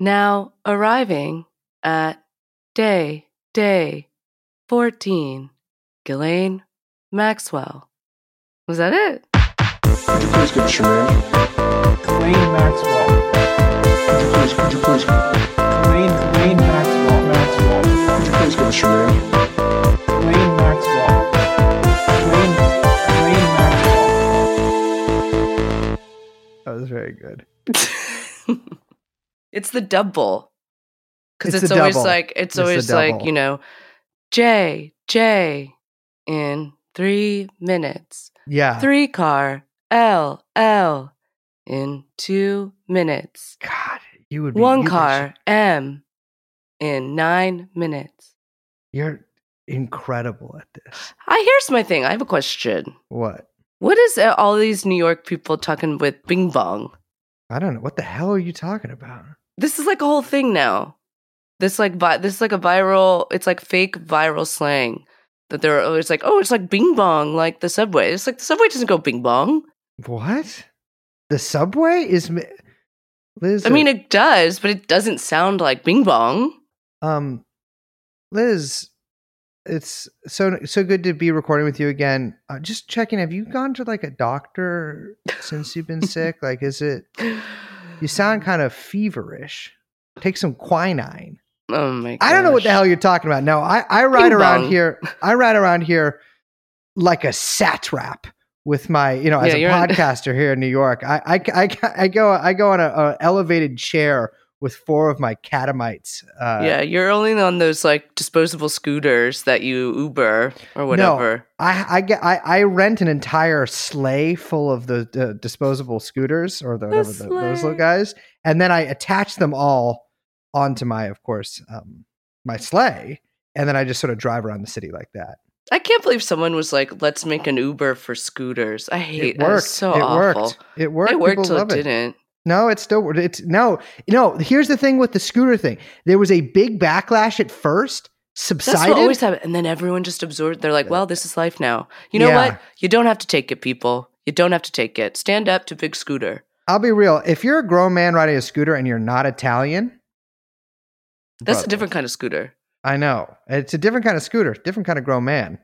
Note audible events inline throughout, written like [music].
Now arriving at day, day 14, Ghislaine Maxwell. Was that it? Could you please give Sherman? Wayne Maxwell. Could you please, could you please, Wayne Wayne Maxwell. Maxwell. could you please give Sherman? Wayne Maxwell. Wayne Wayne Maxwell. That was very good. [laughs] it's the double. Because It's it's, always double. like, it's, It's always like, you know, J, J in three minutes. Yeah. Three car, L, L in two minutes. God, you would be One car, M in nine minutes. You're incredible at this. I here's my thing. I have a question. What? What is uh, all these New York people talking with Bing Bong? I don't know. What the hell are you talking about? This is like a whole thing now. This like vi- this is like a viral. It's like fake viral slang that they're always like, oh, it's like Bing Bong, like the subway. It's like the subway doesn't go Bing Bong. What? The subway is. mi- Liz, I mean, it does, but it doesn't sound like Bing Bong. um, Liz, it's so so good to be recording with you again. Uh, just checking. Have you gone to like a doctor since you've been [laughs] sick? Like, is it? [laughs] You sound kind of feverish. Take some quinine. Oh my! Gosh. I don't know what the hell you're talking about. No, I, I ride Bing around bong. here. [laughs] I ride around here like a satrap with my, you know, as Yeah, a [laughs] podcaster here in New York. I, I, I, I go, I go on a, a elevated chair with four of my catamites. Uh, yeah, you're only on those like disposable scooters that you Uber or whatever. I, I get, I, I rent an entire sleigh full of the, the disposable scooters or the, whatever the, those little guys, and then I attach them all onto my, of course, um, my sleigh, and then I just sort of drive around the city like that. I can't believe someone was like, "Let's make an Uber for scooters." I hate it that. worked. It's so it awful. worked. It worked. It worked People till it love it. didn't. No, it's still it's no, no. Here's the thing with the scooter thing. There was a big backlash at first, That's subsided. what always and then everyone just absorbed. They're like, "Well, this is life now." You know Yeah. what? You don't have to take it, people. You don't have to take it. Stand up to big scooter. I'll be real. If you're a grown man riding a scooter and you're not Italian, That's brother, a different kind of scooter. I know it's a different kind of scooter, different kind of grown man.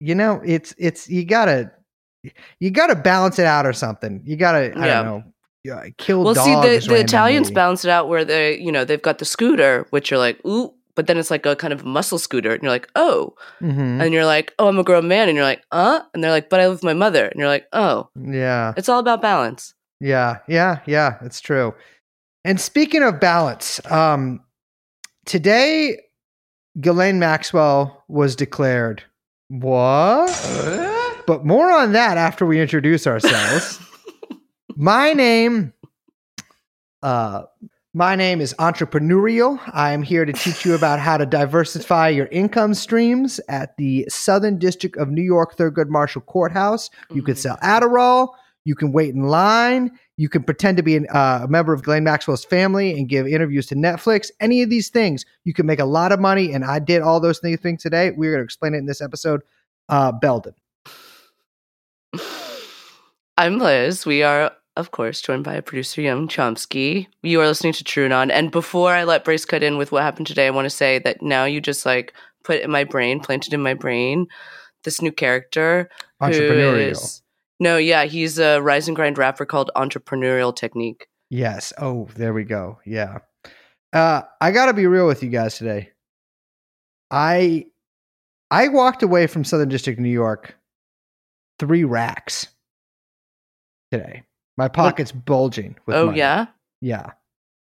You know, it's it's you gotta you gotta balance it out or something. You gotta I Yeah. don't know. Yeah, kill Well, see, dogs the, the Italians balance it out where they, you know, they've got the scooter, which you're like, ooh, but then it's like a kind of muscle scooter, and you're like, oh, Mhm. and you're like, oh, I'm a grown man, and you're like, uh, and they're like, but I live with my mother, and you're like, oh, Yeah. it's all about balance. Yeah, yeah, yeah, it's true. And speaking of balance, um, today Ghislaine Maxwell was declared what? But more on that after we introduce ourselves. [laughs] my name, uh, my name is Entrepreneurial. I am here to teach you about how to diversify your income streams at the Southern District of New York Thurgood Marshall Courthouse. You can sell Adderall. You can wait in line. You can pretend to be an, uh, a member of Glenn Maxwell's family and give interviews to Netflix. Any of these things, you can make a lot of money. And I did all those things things today. We're going to explain it in this episode. Uh, Belden. [sighs] I'm Liz. We are, of course, joined by producer Young Chomsky. You are listening to TrueAnon. And before I let Brace cut in with what happened today, I want to say that now you just like put in my brain, planted in my brain, this new character. who Entrepreneurial. is- no, yeah, he's a rise and grind rapper called Entrepreneurial Technique. Yes. Oh, there we go. Yeah. Uh, I got to be real with you guys today. I I walked away from Southern District, New York, three racks today. My pockets bulging. With oh, money. yeah? yeah.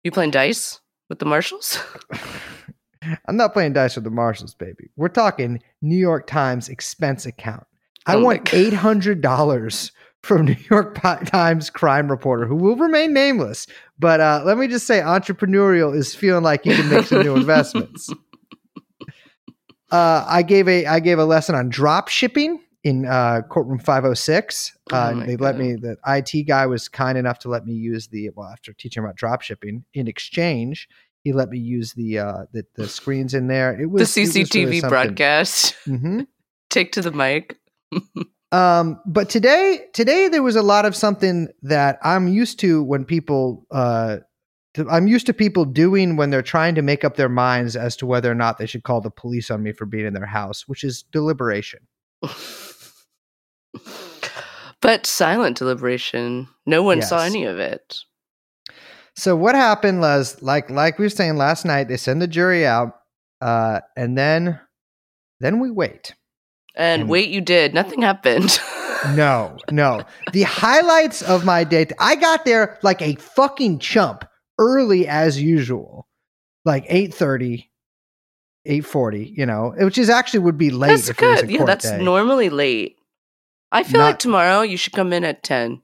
You playing dice with the marshals? [laughs] [laughs] I'm not playing dice with the marshals, baby. We're talking New York Times expense account. I Oh want [laughs] eight hundred dollars from New York Times crime reporter who will remain nameless. But uh, let me just say, entrepreneurial is feeling like you can make some new investments. Uh, I gave a I gave a lesson on drop shipping in uh, courtroom 506. Oh Uh, my they let me. The IT guy was kind enough to let me use the well after teaching about drop shipping. In exchange, he let me use the uh, the, the screens in there. It the was it was really CCTV broadcast. Mhm. [laughs] Take to the mic. [laughs] Um, but today, today there was a lot of something that I'm used to when people uh, I'm used to people doing when they're trying to make up their minds as to whether or not they should call the police on me for being in their house, which is deliberation. [laughs] but silent deliberation. No one saw any of it. So what happened was like like we were saying last night, they send the jury out, uh, and then then we wait. And And- wait, you did. Nothing happened. No, [laughs] no. The highlights of my day, I got there like a fucking chump early as usual. Like 8.30, 8.40, you know, which is actually would be late that's if it was a good. Yeah, that's day. normally late. I feel Not- like tomorrow you should come in at 10.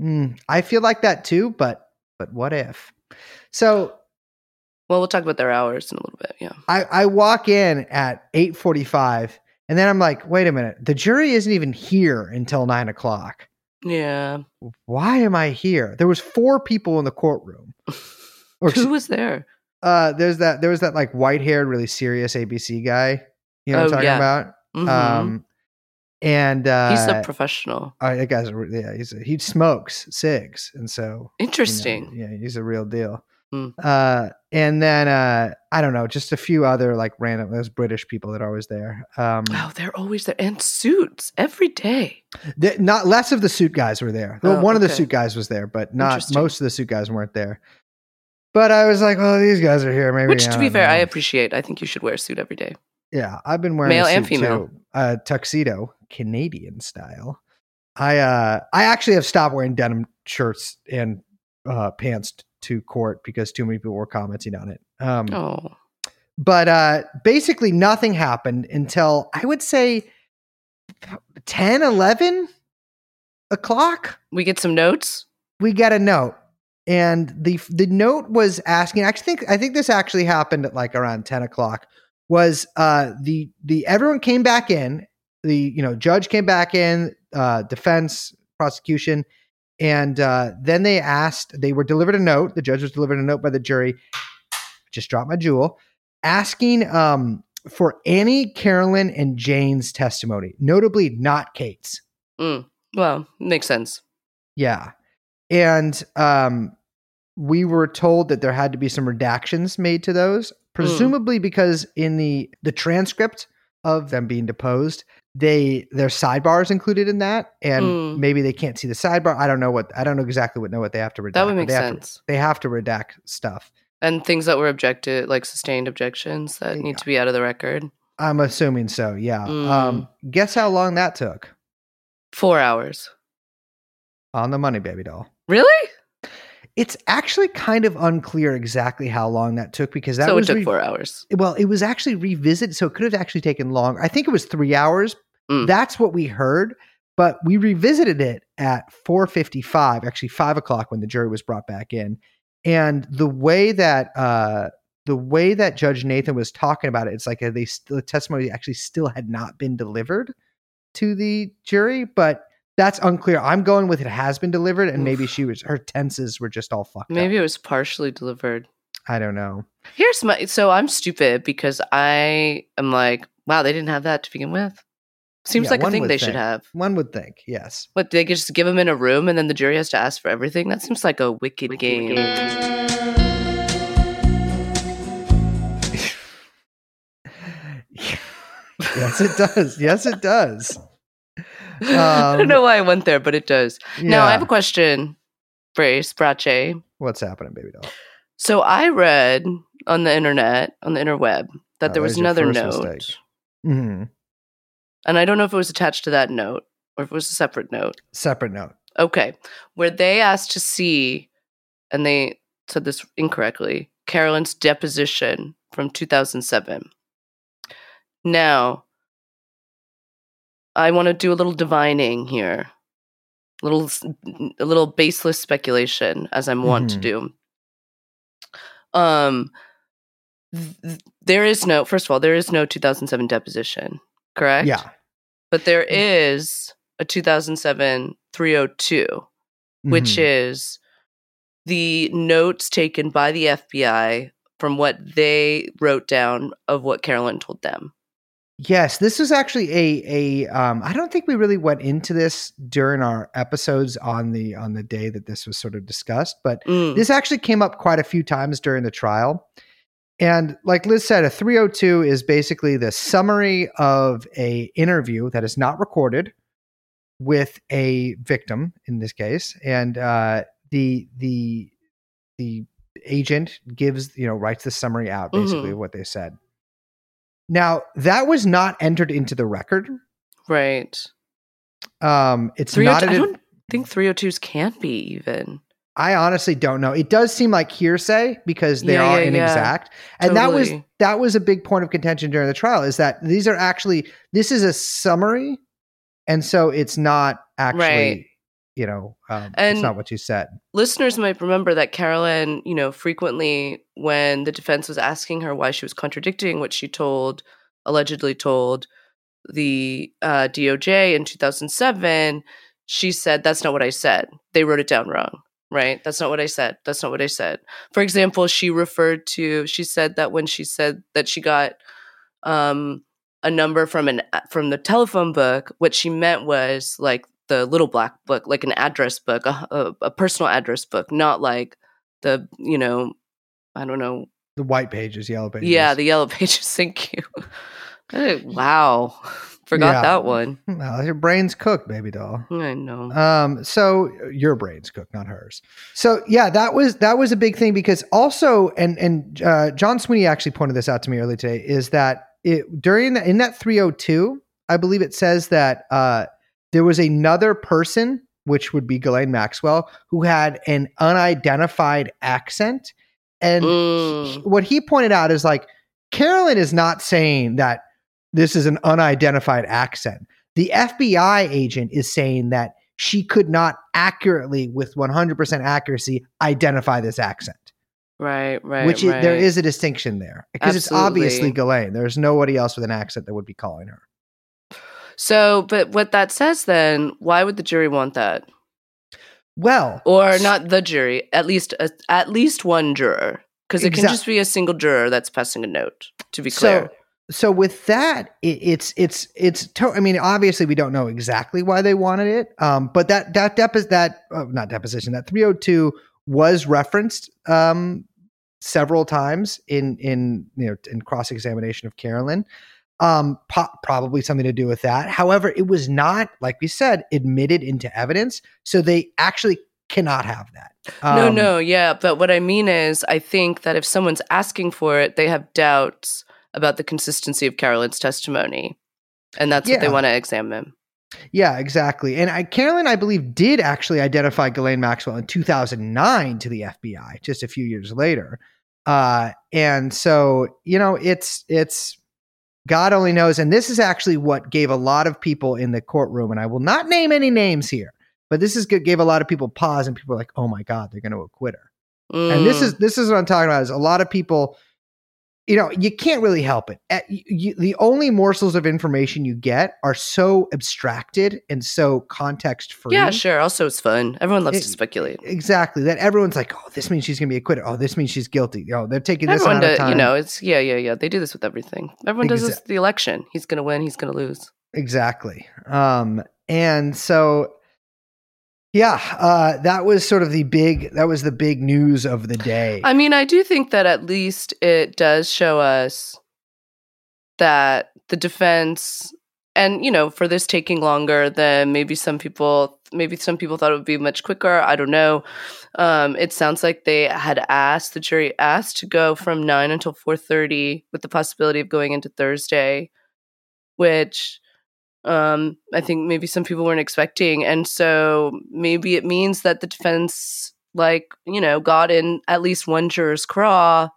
Mm, I feel like that too, but but what if? So Well, we'll talk about their hours in a little bit. Yeah. I, I walk in at 8.45 and then I'm like, wait a minute, the jury isn't even here until 9 o'clock. Yeah. Why am I here? There was four people in the courtroom. Or [laughs] Who was there? uh there's that there was that like white haired really serious abc guy you know what i'm Oh, talking yeah. about Mhm. um and uh He's a professional. oh, that guy's a, yeah he's a, he smokes cigs and so you know, Interesting. yeah he's a real deal Hmm. uh and then uh i don't know just a few other like random those british people that are always there um Wow, they're always there. And suits every day. not less of the suit guys were there well, Oh, one of the suit guys was there but not most of the suit guys weren't there but i was like oh these guys are here maybe Which, to be fair, I appreciate. I think you should wear a suit every day. Yeah, I've been wearing Male a and female. too. Uh, tuxedo, Canadian style. I uh, I actually have stopped wearing denim shirts and uh, pants to court because too many people were commenting on it. Um, Oh. But uh, basically, nothing happened until I would say 10, 11 o'clock. We get some notes. We get a note, and the the note was asking. I think I think this actually happened at like around ten o'clock. Was uh the the everyone came back in. The you know judge came back in. Uh, defense, prosecution, and uh, then they asked. They were delivered a note. The judge was delivered a note by the jury. Just dropped my jewel, asking um for Annie, Carolyn, and Jane's testimony, notably not Kate's. Mm. Well, makes sense. Yeah. And um we were told that there had to be some redactions made to those, presumably because in the the transcript of them being deposed, they their sidebars included in that and Mm. maybe they can't see the sidebar. I don't know what I don't know exactly what know what they have to redact. That would make they have to- sense. they have to redact stuff. And things that were objected, like sustained objections that Yeah. need to be out of the record. I'm assuming so, yeah. Mm. Um guess how long that took? Four hours. On the money, baby doll. Really? It's actually kind of unclear exactly how long that took because that so it was took re- four hours. Well, it was actually revisited, so it could have actually taken longer. I think it was three hours. Mm. That's what we heard, but we revisited it at four fifty-five, actually five o'clock when the jury was brought back in. And the way that uh, the way that Judge Nathan was talking about it, it's like uh, they the testimony actually still had not been delivered to the jury, but that's unclear. I'm going with it has been delivered, and maybe she was her tenses were just all fucked Maybe up. it was partially delivered. I don't know. Here's my so I'm stupid because I am like, wow, they didn't have that to begin with. Seems Yeah, like a one thing would they should have. One would think, yes. What they just give them in a room and then the jury has to ask for everything? That seems like a wicked, game. [laughs] yes, it does. Yes, it does. I Um, don't know why I went there, but it does. Now I have a question, Brace, Brache. What's happening, baby doll? So I read on the internet, on the interweb, that Oh, there was another note. mistake. hmm And I don't know if it was attached to that note or if it was a separate note. Separate note. Okay. Where they asked to see, and they said this incorrectly, Carolyn's deposition from 2007. Now, I want to do a little divining here. Little s- a little baseless speculation as I'm wont to Mhm. do. Um th- th- there is no first of all, there is no 2007 deposition, correct? Yeah. But there is a 2007 302 which Mhm. is the notes taken by the FBI from what they wrote down of what Carolyn told them. Yes, this was actually a a. Um, I don't think we really went into this during our episodes on the on the day that this was sort of discussed, but Mm. this actually came up quite a few times during the trial. And like Liz said, a 302 is basically the summary of a interview that is not recorded with a victim in this case, and uh, the the the agent gives you know writes the summary out basically Mhm. of what they said. Now that was not entered into the record. Right. Um, it's 302 not. I don't think 302s can't be even. I honestly don't know. It does seem like hearsay because they Yeah, are yeah, yeah. inexact. And that was that was a big point of contention during the trial is that these are actually this is a summary and so it's not actually Right. You know um, And- it's not what you said. Listeners might remember that Carolyn, you know, frequently when the defense was asking her why she was contradicting what she told, allegedly told the uh, DOJ in 2007, she said, That's not what I said. They wrote it down wrong. Right? That's not what I said. That's not what I said. For example, she referred to, she said that when she said that she got um, a number from an from the telephone book, what she meant was like the little black book, like an address book, a, a, a personal address book, not like the you know, I don't know, The white pages, yellow pages. yeah, the yellow [laughs] pages. Thank you. Eh, wow, forgot Yeah. that one. [laughs] well, your brain's cooked, baby doll. I know. Um, so your brain's cooked, not hers. So yeah, that was that was a big thing because also, and and uh, John Sweeney actually pointed this out to me earlier today, is that it during the, in that 302, I believe it says that uh, there was another person, which would be Ghislaine Maxwell, who had an unidentified accent, and Mm. he- what he pointed out is like Carolyn is not saying that this is an unidentified accent. The FBI agent is saying that she could not accurately, with 100% accuracy, identify this accent. right, right. which right. there is a distinction there because it's obviously Absolutely. Ghislaine. There's nobody else with an accent that would be calling her. So, but what that says then, why would the jury want that? Well, Or not the jury, at least a, at least one juror, because it can just be a single juror that's passing a note. To be clear, so so with that, it, it's it's it's. To, I mean, obviously, we don't know exactly why they wanted it, um, but that that depo- that uh, not deposition that 302 was referenced um, several times in in you know in cross examination of Carolyn. Um, po- probably something to do with that. However, it was not, like we said, admitted into evidence, so they actually cannot have that. no, Um, no, yeah. But what I mean is, I think that if someone's asking for it, they have doubts about the consistency of Carolyn's testimony, and that's what they want to examine. Yeah, exactly. And I, Carolyn, I believe, did actually identify Ghislaine Maxwell in 2009 to the FBI, just a few years later. Uh, and so, you know, it's it's God only knows. And this is actually what gave a lot of people in the courtroom, and I will not name any names here, but this is gave a lot of people pause, and people were like, "Oh my God, they're going to acquit her." And this Mm. is this is what I'm talking about. Is a lot of people, you know, you can't really help it. At- you- the only morsels of information you get are so abstracted and so context free. yeah, sure. Also, it's fun. Everyone loves It- to speculate. Exactly. That everyone's like, oh, this means she's going to be acquitted. Oh, this means she's guilty. Know, they're taking this Everyone, of does, you know, it's yeah, yeah, yeah. They do this with everything. Everyone does this the election. He's going to win. He's going to lose. Exactly. Um, and so, yeah, uh, that was sort of the big. That was the big news of the day. I mean, I do think that at least it does show us that the defense and you know for this taking longer than maybe some people maybe some people thought it would be much quicker i don't know um, it sounds like they had asked the jury asked to go from 9 until 4.30 with the possibility of going into thursday which um, i think maybe some people weren't expecting and so maybe it means that the defense like you know got in at least one juror's craw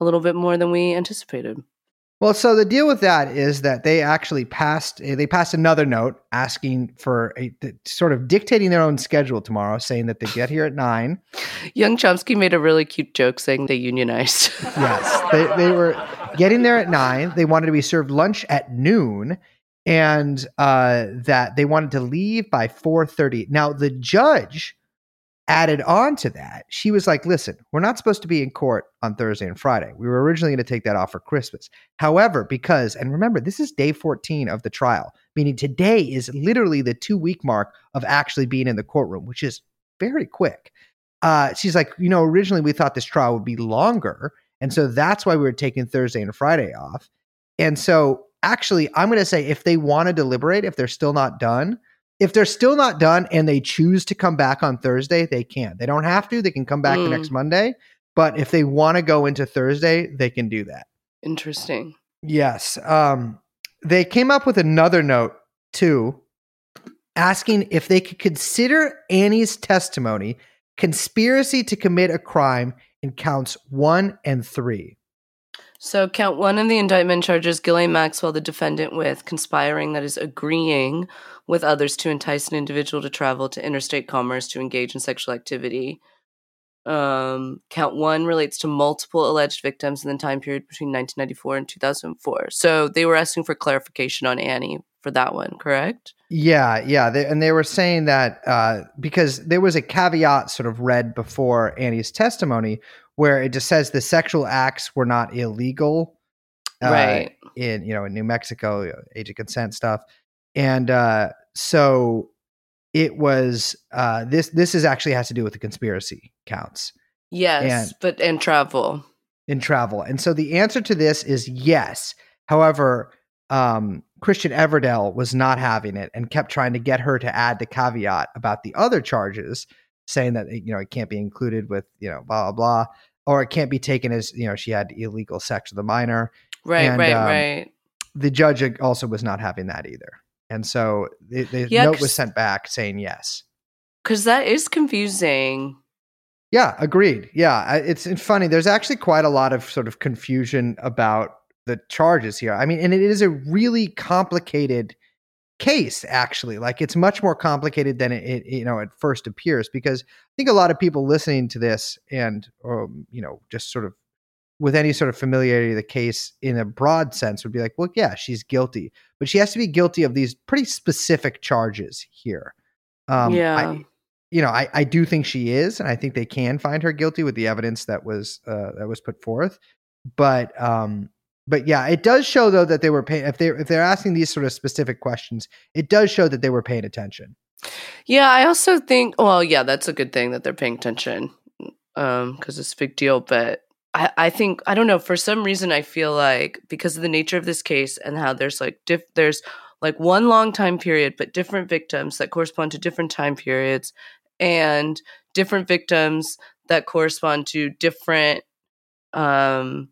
a little bit more than we anticipated Well, so the deal with that is that they actually passed. eh, They passed another note asking for a sort of dictating their own schedule tomorrow, saying that they get here at nine. Young Chomsky made a really cute joke saying they unionized. Yes, they they were getting there at nine. They wanted to be served lunch at noon, and uh, that they wanted to leave by four thirty. Now the judge added on to that, she was like, listen, we're not supposed to be in court on Thursday and Friday. We were originally going to take that off for Christmas. However, because, and remember, this is day 14 of the trial, meaning today is literally the two week mark of actually being in the courtroom, which is very quick. Uh, she's like, you know, originally we thought this trial would be longer. And so that's why we were taking Thursday and Friday off. And so actually, I'm going to say if they want to deliberate, if they're still not done, if they're still not done and they choose to come back on Thursday, they can. They don't have to. They can come back the Mm. next Monday. But if they want to go into Thursday, they can do that. Interesting. Yes. Um, they came up with another note too, asking if they could consider Annie's testimony conspiracy to commit a crime in counts one and three. So, count one of the indictment charges Ghislaine Maxwell, the defendant, with conspiring, that is, agreeing with others to entice an individual to travel to interstate commerce to engage in sexual activity. Um, count one relates to multiple alleged victims in the time period between 1994 and 2004. So, they were asking for clarification on Annie for that one, correct? Yeah, yeah, they, and they were saying that uh, because there was a caveat sort of read before Annie's testimony where it just says the sexual acts were not illegal, uh, Right. In you know in New Mexico, age of consent stuff, and uh, so it was uh, this. This is actually has to do with the conspiracy counts Yes, And- but and travel. in travel, and so the answer to this is yes. However, um, Christian Everdell was not having it and kept trying to get her to add the caveat about the other charges, saying that you know it can't be included with you know blah blah blah, or it can't be taken as you know she had illegal sex with a minor. Right, And, right, um, right. The judge also was not having that either, and so the, the Yeah, note was sent back saying yes. Because that is confusing. Yeah, agreed. Yeah, it's funny. There's actually quite a lot of sort of confusion about the charges here. I mean, and it is a really complicated case actually. Like it's much more complicated than it, it you know at first appears because I think a lot of people listening to this and um, you know just sort of with any sort of familiarity of the case in a broad sense would be like, well, yeah, she's guilty, but she has to be guilty of these pretty specific charges here. Um, yeah. I, you know, I, I do think she is, and I think they can find her guilty with the evidence that was uh, that was put forth. But um, but yeah, it does show though that they were paying. If they if they're asking these sort of specific questions, it does show that they were paying attention. Yeah, I also think. Well, yeah, that's a good thing that they're paying attention, um, because it's a big deal. But I, I think I don't know. For some reason, I feel like because of the nature of this case and how there's like diff, there's like one long time period, but different victims that correspond to different time periods, and different victims that correspond to different, um,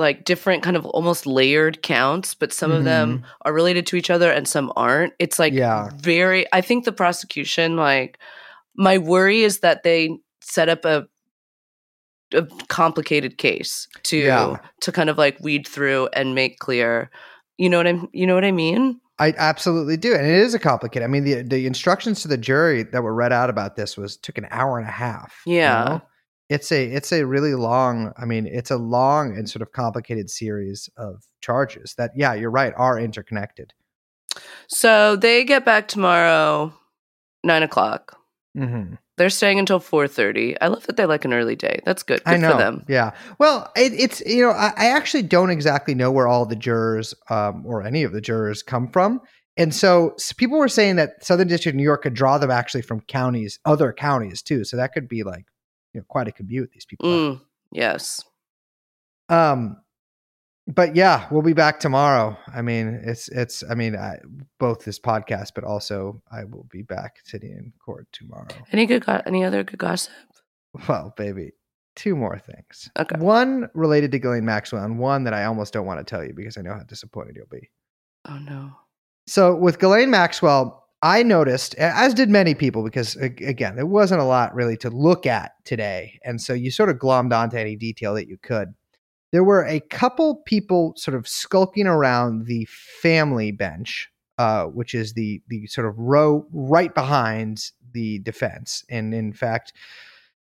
like different kind of almost layered counts. But some of them mm-hmm. are related to each other and some aren't. It's like Yeah. very I think the prosecution like my worry is that they set up a a complicated case to Yeah. to kind of like weed through and make clear. You know what I'm you know what I mean? I absolutely do, and it is a complicated. I mean, the the instructions to the jury that were read out about this was took an hour and a half. you Yeah. know? It's a it's a really long. I mean, it's a long and sort of complicated series of charges that, yeah, you're right, are interconnected. So they get back tomorrow, nine o'clock. Mm-hmm. They're staying until four thirty. I love that they like an early day. That's good. Good I know for them. Yeah. Well, it, it's you know I, I actually don't exactly know where all the jurors um, or any of the jurors come from, and so, s people were saying that Southern District of New York could draw them actually from counties, other counties too. So that could be like you know quite a commute these people. Mm, yes. Um, but yeah, we'll be back tomorrow. I mean, it's it's. I mean, I, both this podcast, but also I will be back sitting in court tomorrow. Any good go- any other good gossip? Well, baby, two more things. Okay. One related to Ghislaine Maxwell, and one that I almost don't want to tell you because I know how disappointed you'll be. Oh no. So with Ghislaine Maxwell, I noticed, as did many people, because again, there wasn't a lot really to look at today, and so you sort of glommed onto any detail that you could. There were a couple people sort of skulking around the family bench, uh, which is the the sort of row right behind the defense, and in fact.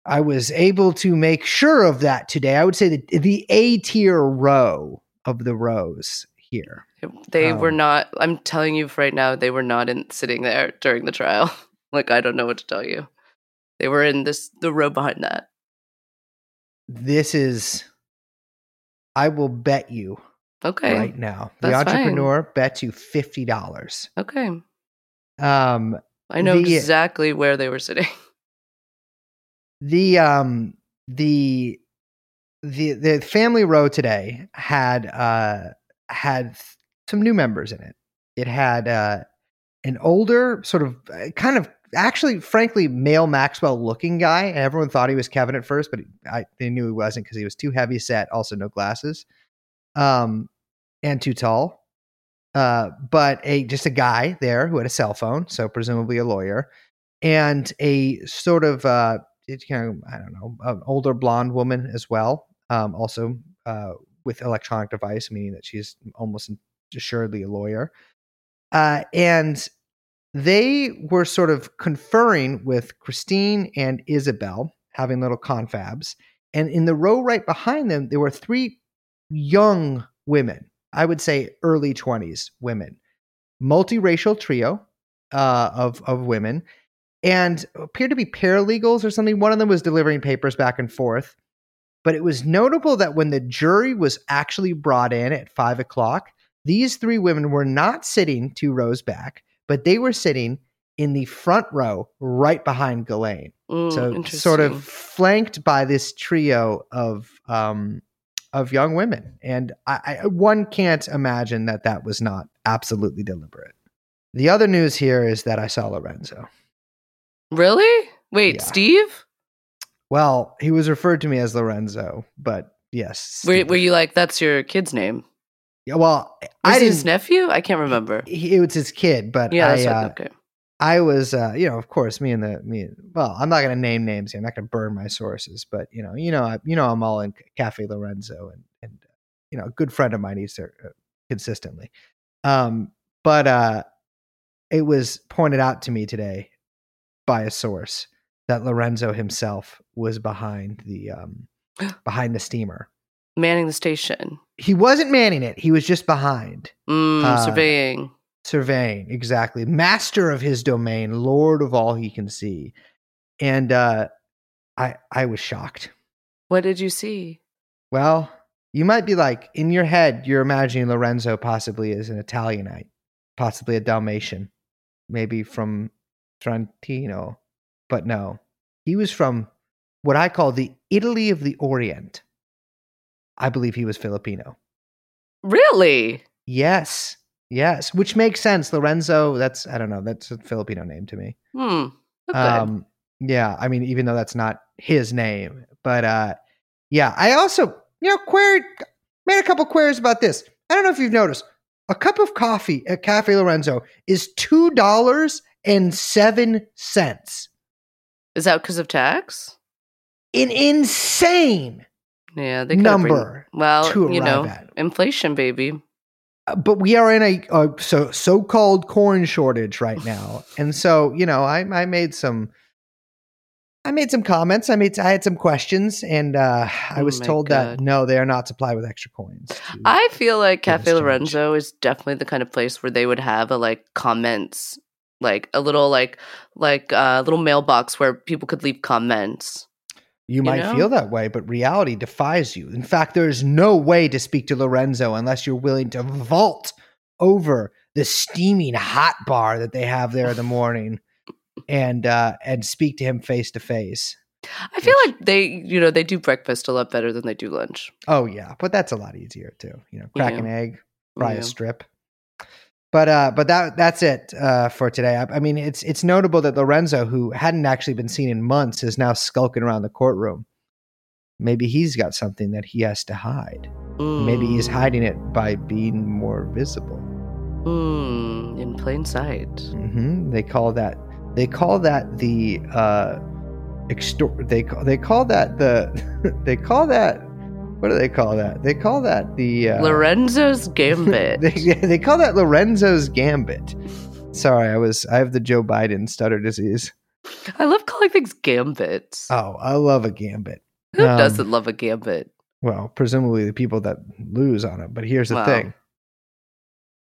I was able to make sure of that today. I would say that the A tier row of the rows here. They were Um, not. I'm telling you right now, they were not in sitting there during the trial. [laughs] like I don't know what to tell you. They were in this the row behind that. This is. I will bet you Okay. right now. The That's fine. entrepreneur bets you fifty dollars. Okay. Um, I know The- exactly where they were sitting. [laughs] the um the the the family row today had uh had some new members in it. It had uh an older sort of uh, kind of actually frankly male maxwell looking guy and everyone thought he was kevin at first but i they knew he wasn't because he was too heavy set also no glasses um and too tall. Uh but a just a guy there who had a cell phone so presumably a lawyer and a sort of uh it's kind of I don't know an older blonde woman as well, um, also uh, with electronic device, meaning that she's almost assuredly a lawyer. Uh, and they were sort of conferring with Christine and Isabel, having little confabs. And in the row right behind them, there were three young women, I would say early 20s women, multiracial trio uh, of, of women and appeared to be paralegals or something. One of them was delivering papers back and forth. But it was notable that when the jury was actually brought in at five o'clock, these three women were not sitting two rows back, but they were sitting in the front row right behind Ghislaine. So sort of flanked by this trio of um, of young women. And I, I, one can't imagine that that was not absolutely deliberate. The other news here is that I saw Lorenzo. Really? Wait, Yeah. Steve? Well, he was referred to me as Lorenzo, but yes. Were, were you like, that's your kid's name? Yeah, well, Was I didn't. his nephew? I can't remember. he, it was his kid, but Yeah, I, that's uh, okay. I was, uh, you know, of course, me and the me. Well, I'm not going to name names here. I'm not going to burn my sources, but you know, you know, I, you know, I'm all in Cafe Lorenzo, and and uh, you know, a good friend of mine eats there uh, consistently. Um, but uh, it was pointed out to me today by a source that Lorenzo himself was behind the um, [gasps] behind the steamer. Manning the station. He wasn't manning it; he was just behind. Mm, Uh, surveying. surveying exactly master of his domain lord of all he can see and uh i i was shocked What did you see? well you might be like in your head you're imagining lorenzo possibly as an italianite possibly a dalmatian maybe from trentino but no, he was from what I call the Italy of the Orient. I believe he was Filipino. Really? Yes. Yes. Which makes sense. Lorenzo, that's, I don't know, that's a Filipino name to me. Hmm. Oh, okay. Um, yeah. I mean, even though that's not his name. But uh, yeah, I also, you know, queried, made a couple queries about this. I don't know if you've noticed. A cup of coffee at Cafe Lorenzo is $2.07. Is that because of tax? An insane Yeah, they gotta bring- number. well, you know, at. inflation, baby. Uh, but we are in a, a so so-called corn shortage right now, [laughs] and so you know, I I made some. I made some comments. I made I had some questions, and uh, I Oh was told that no, they are not supplied with extra coins. to- I feel like Cafe. Lorenzo is definitely the kind of place where they would have a like comments, like a little like like a little mailbox where people could leave comments. you might know? feel that way, but reality defies you. In fact, there is no way to speak to Lorenzo unless you're willing to vault over the steaming hot bar that they have there in the morning, and uh, and speak to him face to face. I feel like they, you know, they do breakfast a lot better than they do lunch. Oh yeah, but that's a lot easier too. You know, crack an egg, fry Yeah. a strip. But uh, but that that's it uh, for today. I, I mean, it's it's notable that Lorenzo, who hadn't actually been seen in months, is now skulking around the courtroom. Maybe he's got something that he has to hide. Maybe he's Mm, hiding it by being more visible. mm, in plain sight. hmm They call that they call that the uh, extor- They call they call that the [laughs] they call that what do they call that? They call that the uh, Lorenzo's [laughs] Gambit. they, they call that Lorenzo's gambit. Sorry, I was I have the Joe Biden stutter disease. I love calling things gambits. Oh, I love a gambit. Who um, doesn't love a gambit? Well, presumably the people that lose on it. But here's the Wow. thing: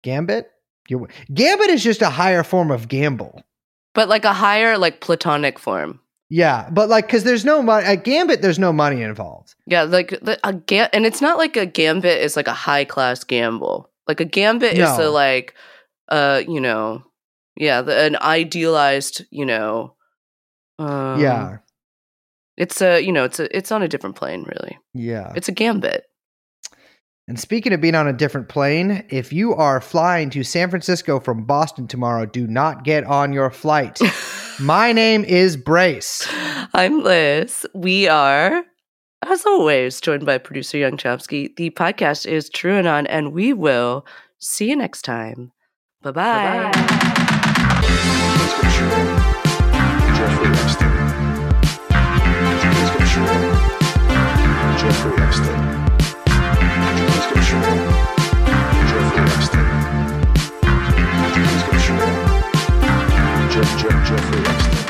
gambit. You, gambit is just a higher form of gamble. But like a higher, like platonic form. Yeah, but like, because there's no money at Gambit, there's no money involved. Yeah, like the, a ga- and it's not like a gambit is like a high class gamble. Like a gambit is the like, uh, you know, yeah, the, an idealized, you know, um, yeah, It's a, you know, it's a, it's on a different plane, really. yeah. It's a gambit. And speaking of being on a different plane, if you are flying to San Francisco from Boston tomorrow, do not get on your flight. [laughs] My name is Brace. I'm Liz. We are, as always, joined by producer Young Chomsky. The podcast is TrueAnon, and we will see you next time. Bye bye. Jeff, Jeff, Jeffrey Epstein.